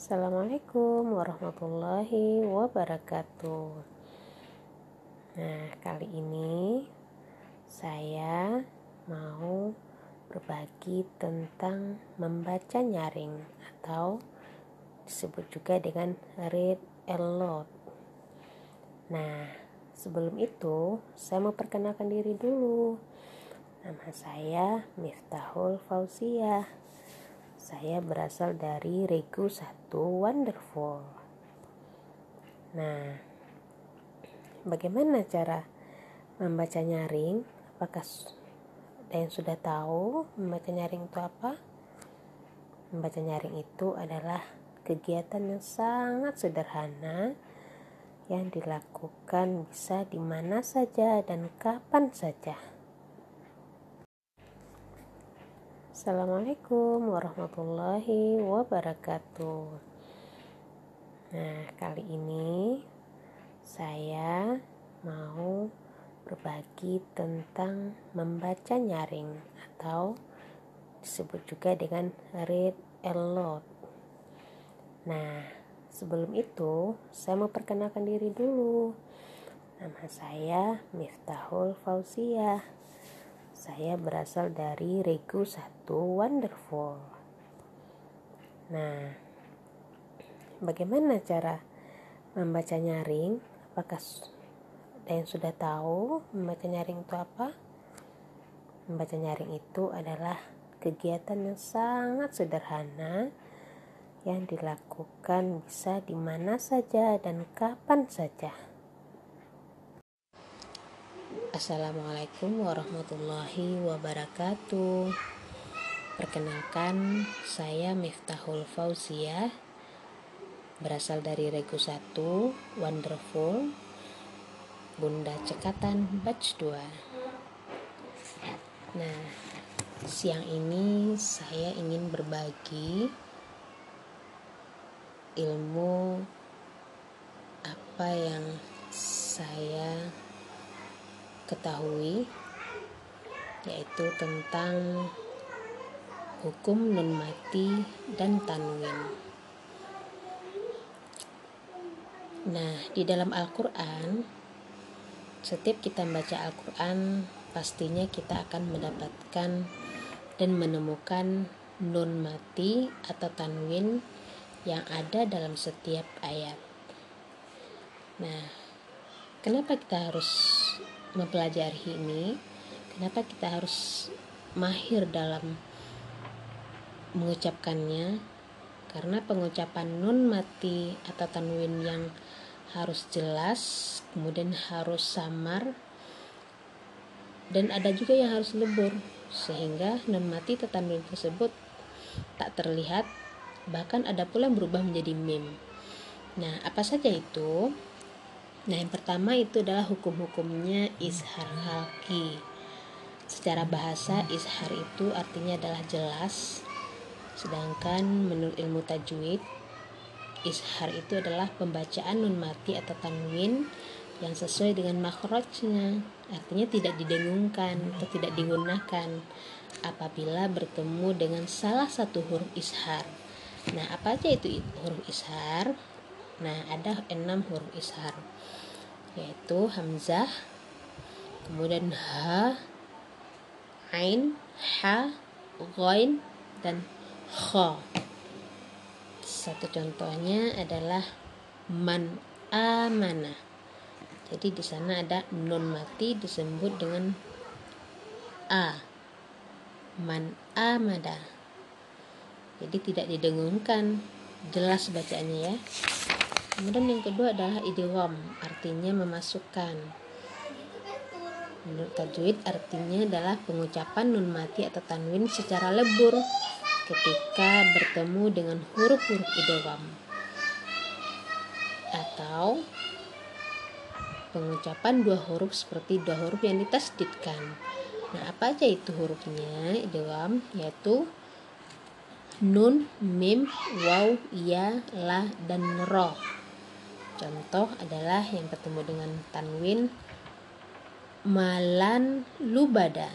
Assalamualaikum warahmatullahi wabarakatuh. Nah, kali ini saya mau berbagi tentang membaca nyaring atau disebut juga dengan read aloud. Nah, sebelum itu saya mau perkenalkan diri dulu. Nama saya Miftahul Fauziah saya berasal dari Regu 1 Wonderful. Nah, bagaimana cara membaca nyaring? Apakah ada yang sudah tahu membaca nyaring itu apa? Membaca nyaring itu adalah kegiatan yang sangat sederhana yang dilakukan bisa di mana saja dan kapan saja. Assalamualaikum warahmatullahi wabarakatuh. Nah, kali ini saya mau berbagi tentang membaca nyaring atau disebut juga dengan read aloud. Nah, sebelum itu saya mau perkenalkan diri dulu. Nama saya Miftahul Fauziah saya berasal dari Regu 1 Wonderful. Nah, bagaimana cara membaca nyaring? Apakah ada yang sudah tahu membaca nyaring itu apa? Membaca nyaring itu adalah kegiatan yang sangat sederhana yang dilakukan bisa di mana saja dan kapan saja. Assalamualaikum warahmatullahi wabarakatuh. Perkenalkan saya Miftahul Fauzia Berasal dari Regu 1 Wonderful Bunda Cekatan Batch 2 Nah siang ini saya ingin berbagi ilmu apa yang saya ketahui yaitu tentang hukum nun mati dan tanwin. Nah, di dalam Al-Qur'an setiap kita membaca Al-Qur'an pastinya kita akan mendapatkan dan menemukan nun mati atau tanwin yang ada dalam setiap ayat. Nah, kenapa kita harus mempelajari ini kenapa kita harus mahir dalam mengucapkannya? Karena pengucapan nun mati atau tanwin yang harus jelas kemudian harus samar dan ada juga yang harus lebur sehingga nun mati atau tanwin tersebut tak terlihat bahkan ada pula yang berubah menjadi mim. Nah apa saja itu Nah, yang pertama itu adalah hukum-hukumnya izhar halki. Secara bahasa izhar itu artinya adalah jelas. Sedangkan menurut ilmu tajwid, izhar itu adalah pembacaan nun mati atau tanwin yang sesuai dengan makhrajnya. Artinya tidak didengungkan atau tidak digunakan apabila bertemu dengan salah satu huruf ishar. Nah, apa aja itu huruf ishar? Nah, ada enam huruf ishar yaitu hamzah, kemudian ha, ain, ha, ghain dan kha. Satu contohnya adalah man amana. Jadi di sana ada nun mati disebut dengan a. Man amada. Jadi tidak didengungkan, jelas bacaannya ya. Kemudian yang kedua adalah idgham, artinya memasukkan. Menurut tajwid artinya adalah pengucapan nun mati atau tanwin secara lebur ketika bertemu dengan huruf-huruf idgham. Atau pengucapan dua huruf seperti dua huruf yang ditasdidkan. Nah, apa aja itu hurufnya idgham? Yaitu nun, mim, waw, ya, la, dan ro. Contoh adalah yang bertemu dengan tanwin malan lubada.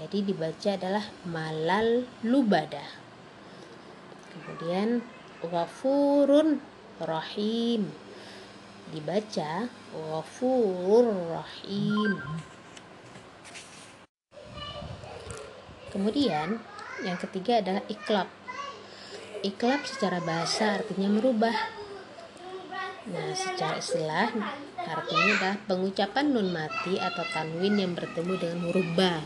Jadi dibaca adalah malal lubada. Kemudian ghafurun rahim dibaca ghafurur rahim kemudian yang ketiga adalah iklab iklab secara bahasa artinya merubah nah secara istilah artinya adalah pengucapan nun mati atau tanwin yang bertemu dengan huruf ba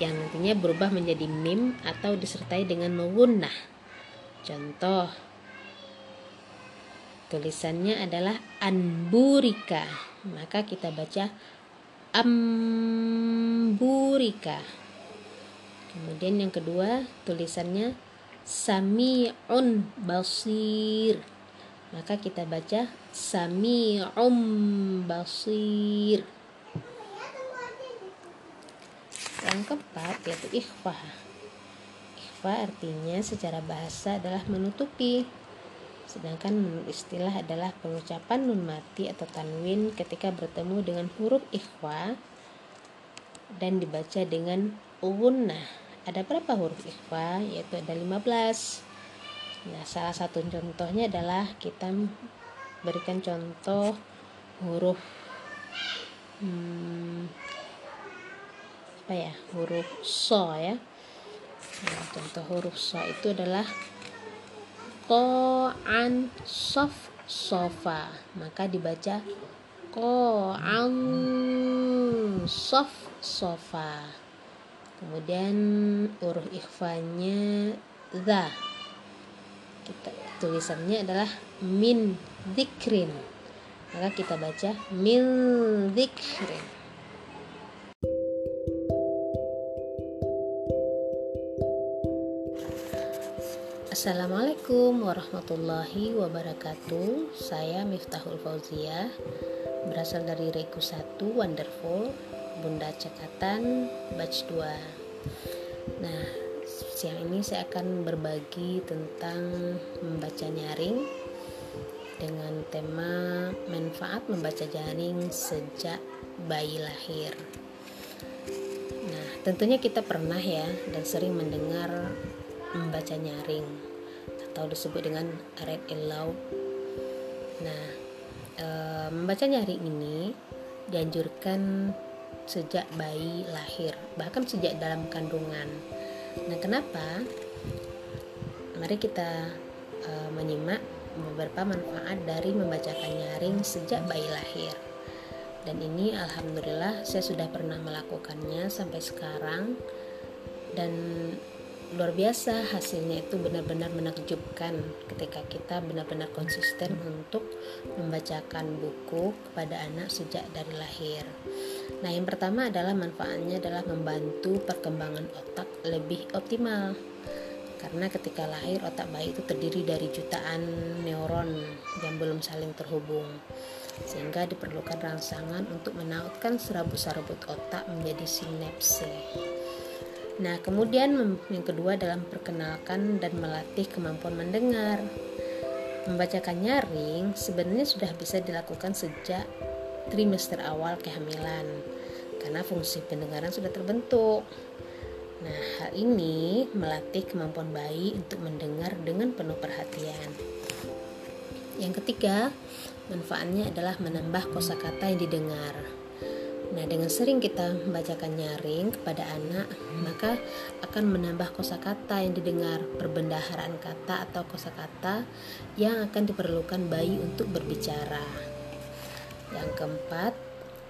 yang nantinya berubah menjadi mim atau disertai dengan gunnah. Contoh tulisannya adalah anburika, maka kita baca amburika. Kemudian yang kedua tulisannya sami'un basir. Maka kita baca sami'um basir. Yang keempat yaitu ikhfa. Ikhfa artinya secara bahasa adalah menutupi. Sedangkan menurut istilah adalah pengucapan nun mati atau tanwin ketika bertemu dengan huruf ikhfa dan dibaca dengan uwunnah. Ada berapa huruf ikhfa? Yaitu ada 15. Nah, salah satu contohnya adalah kita berikan contoh huruf hmm, apa ya huruf so ya. Nah, contoh huruf so itu adalah an sof sofa. Maka dibaca an sof sofa. Kemudian huruf ikhfanya za kita tulisannya adalah min dikrin maka kita baca min dikrin Assalamualaikum warahmatullahi wabarakatuh. Saya Miftahul Fauzia Berasal dari Reku 1 Wonderful Bunda Cekatan Batch 2 Nah siang ini saya akan berbagi tentang membaca nyaring Dengan tema manfaat membaca jaring sejak bayi lahir Nah tentunya kita pernah ya dan sering mendengar membaca nyaring atau disebut dengan read aloud. Nah, e, membaca nyaring ini dianjurkan sejak bayi lahir, bahkan sejak dalam kandungan. Nah, kenapa? Mari kita e, menyimak beberapa manfaat dari membacakan nyaring sejak bayi lahir. Dan ini alhamdulillah saya sudah pernah melakukannya sampai sekarang dan luar biasa hasilnya itu benar-benar menakjubkan ketika kita benar-benar konsisten untuk membacakan buku kepada anak sejak dari lahir. Nah, yang pertama adalah manfaatnya adalah membantu perkembangan otak lebih optimal. Karena ketika lahir otak bayi itu terdiri dari jutaan neuron yang belum saling terhubung. Sehingga diperlukan rangsangan untuk menautkan serabut-serabut otak menjadi sinapse. Nah, kemudian yang kedua dalam perkenalkan dan melatih kemampuan mendengar. Membacakan nyaring sebenarnya sudah bisa dilakukan sejak trimester awal kehamilan karena fungsi pendengaran sudah terbentuk. Nah, hal ini melatih kemampuan bayi untuk mendengar dengan penuh perhatian. Yang ketiga, manfaatnya adalah menambah kosakata yang didengar. Nah, dengan sering kita membacakan nyaring kepada anak, maka akan menambah kosakata yang didengar, perbendaharaan kata atau kosakata yang akan diperlukan bayi untuk berbicara. Yang keempat,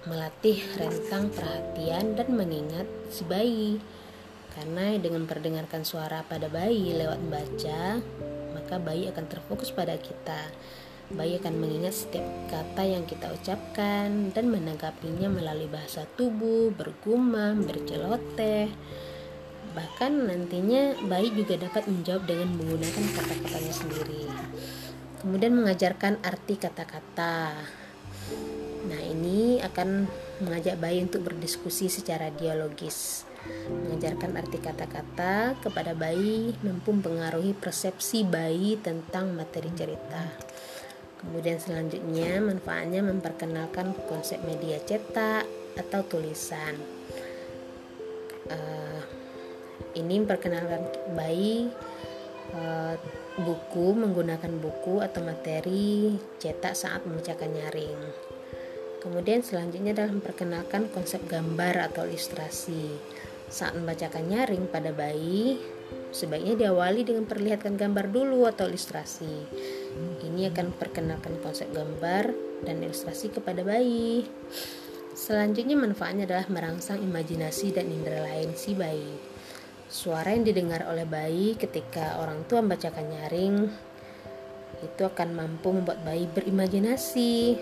melatih rentang perhatian dan mengingat si bayi. Karena dengan perdengarkan suara pada bayi lewat baca, maka bayi akan terfokus pada kita Bayi akan mengingat setiap kata yang kita ucapkan dan menanggapinya melalui bahasa tubuh, bergumam, berceloteh. Bahkan nantinya bayi juga dapat menjawab dengan menggunakan kata-katanya sendiri. Kemudian mengajarkan arti kata-kata. Nah, ini akan mengajak bayi untuk berdiskusi secara dialogis. Mengajarkan arti kata-kata kepada bayi mampu mempengaruhi persepsi bayi tentang materi cerita. Kemudian selanjutnya manfaatnya memperkenalkan konsep media cetak atau tulisan. Uh, ini memperkenalkan bayi uh, buku menggunakan buku atau materi cetak saat membacakan nyaring. Kemudian selanjutnya adalah memperkenalkan konsep gambar atau ilustrasi. Saat membacakan nyaring pada bayi, sebaiknya diawali dengan perlihatkan gambar dulu atau ilustrasi. Ini akan memperkenalkan konsep gambar dan ilustrasi kepada bayi. Selanjutnya manfaatnya adalah merangsang imajinasi dan indera lain si bayi. Suara yang didengar oleh bayi ketika orang tua membacakan nyaring itu akan mampu membuat bayi berimajinasi.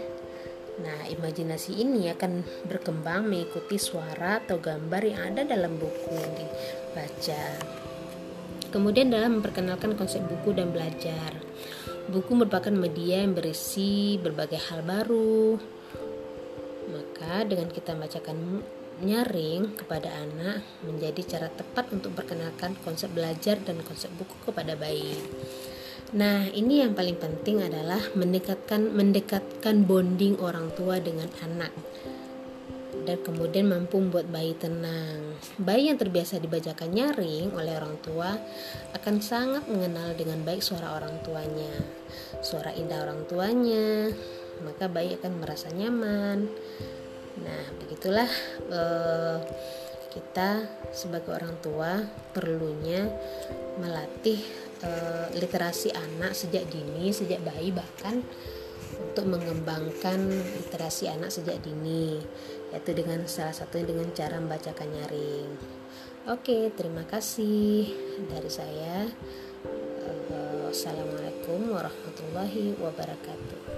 Nah, imajinasi ini akan berkembang mengikuti suara atau gambar yang ada dalam buku yang dibaca. Kemudian dalam memperkenalkan konsep buku dan belajar. Buku merupakan media yang berisi berbagai hal baru. Maka dengan kita membacakan nyaring kepada anak menjadi cara tepat untuk perkenalkan konsep belajar dan konsep buku kepada bayi. Nah, ini yang paling penting adalah mendekatkan mendekatkan bonding orang tua dengan anak dan kemudian mampu membuat bayi tenang. Bayi yang terbiasa dibacakan nyaring oleh orang tua akan sangat mengenal dengan baik suara orang tuanya. Suara indah orang tuanya, maka bayi akan merasa nyaman Nah, begitulah eh, kita sebagai orang tua perlunya melatih eh, literasi anak sejak dini, sejak bayi bahkan untuk mengembangkan literasi anak sejak dini yaitu dengan salah satunya dengan cara membacakan nyaring. Oke, terima kasih dari saya. Wassalamualaikum warahmatullahi wabarakatuh.